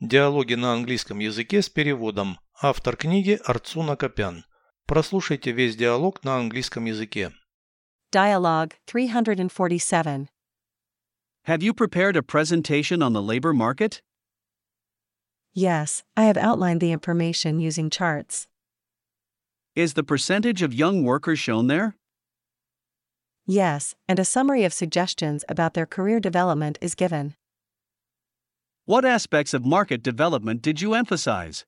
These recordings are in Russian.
Диалоги на английском языке с переводом. Автор книги Арцуна Копян. Прослушайте весь диалог на английском языке. Dialogue 347. Have you prepared a presentation on the labor market? Yes, I have outlined the information using charts. Is the percentage of young workers shown there? Yes, and a summary of suggestions about their career development is given. What aspects of market development did you emphasize?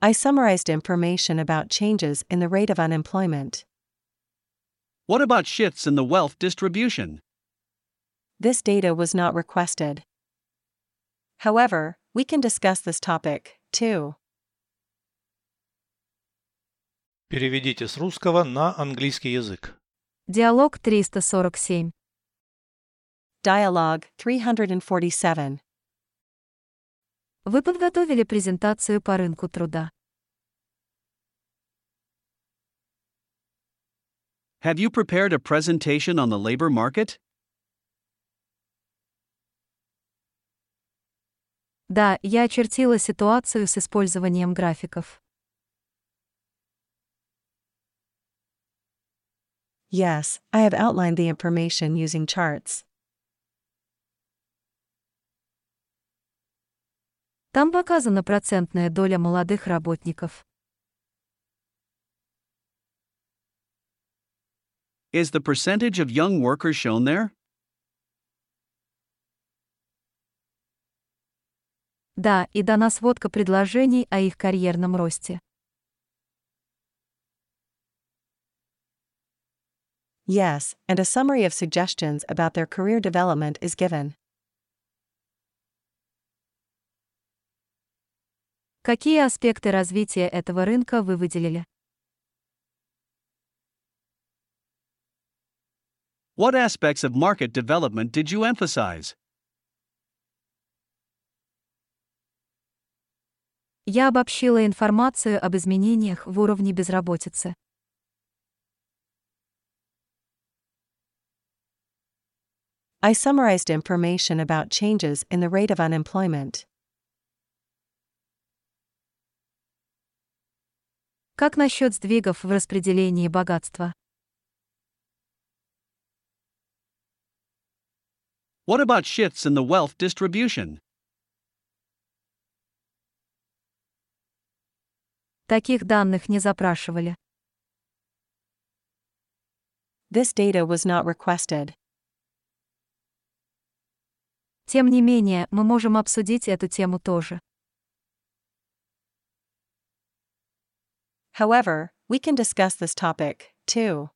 I summarized information about changes in the rate of unemployment. What about shifts in the wealth distribution? This data was not requested. However, we can discuss this topic, too. Переведите с русского на английский язык. Диалог 347. Dialogue 347. Вы подготовили презентацию по рынку труда. Have you prepared a presentation on the labor market? Да, я очертила ситуацию с использованием графиков. Yes, I have outlined the information using charts. Там показана процентная доля молодых работников. Is the percentage of young workers shown there? Да, и дана сводка предложений о их карьерном росте. Yes, and a summary of suggestions about their career development is given. Какие аспекты развития этого рынка вы выделили? What aspects of market development did you emphasize? Я обобщила информацию об изменениях в уровне безработицы. I summarized information about changes in the rate of unemployment. Как насчет сдвигов в распределении богатства? What about shifts in the wealth distribution? Таких данных не запрашивали. This data was not requested. Тем не менее, мы можем обсудить эту тему тоже. However, we can discuss this topic, too.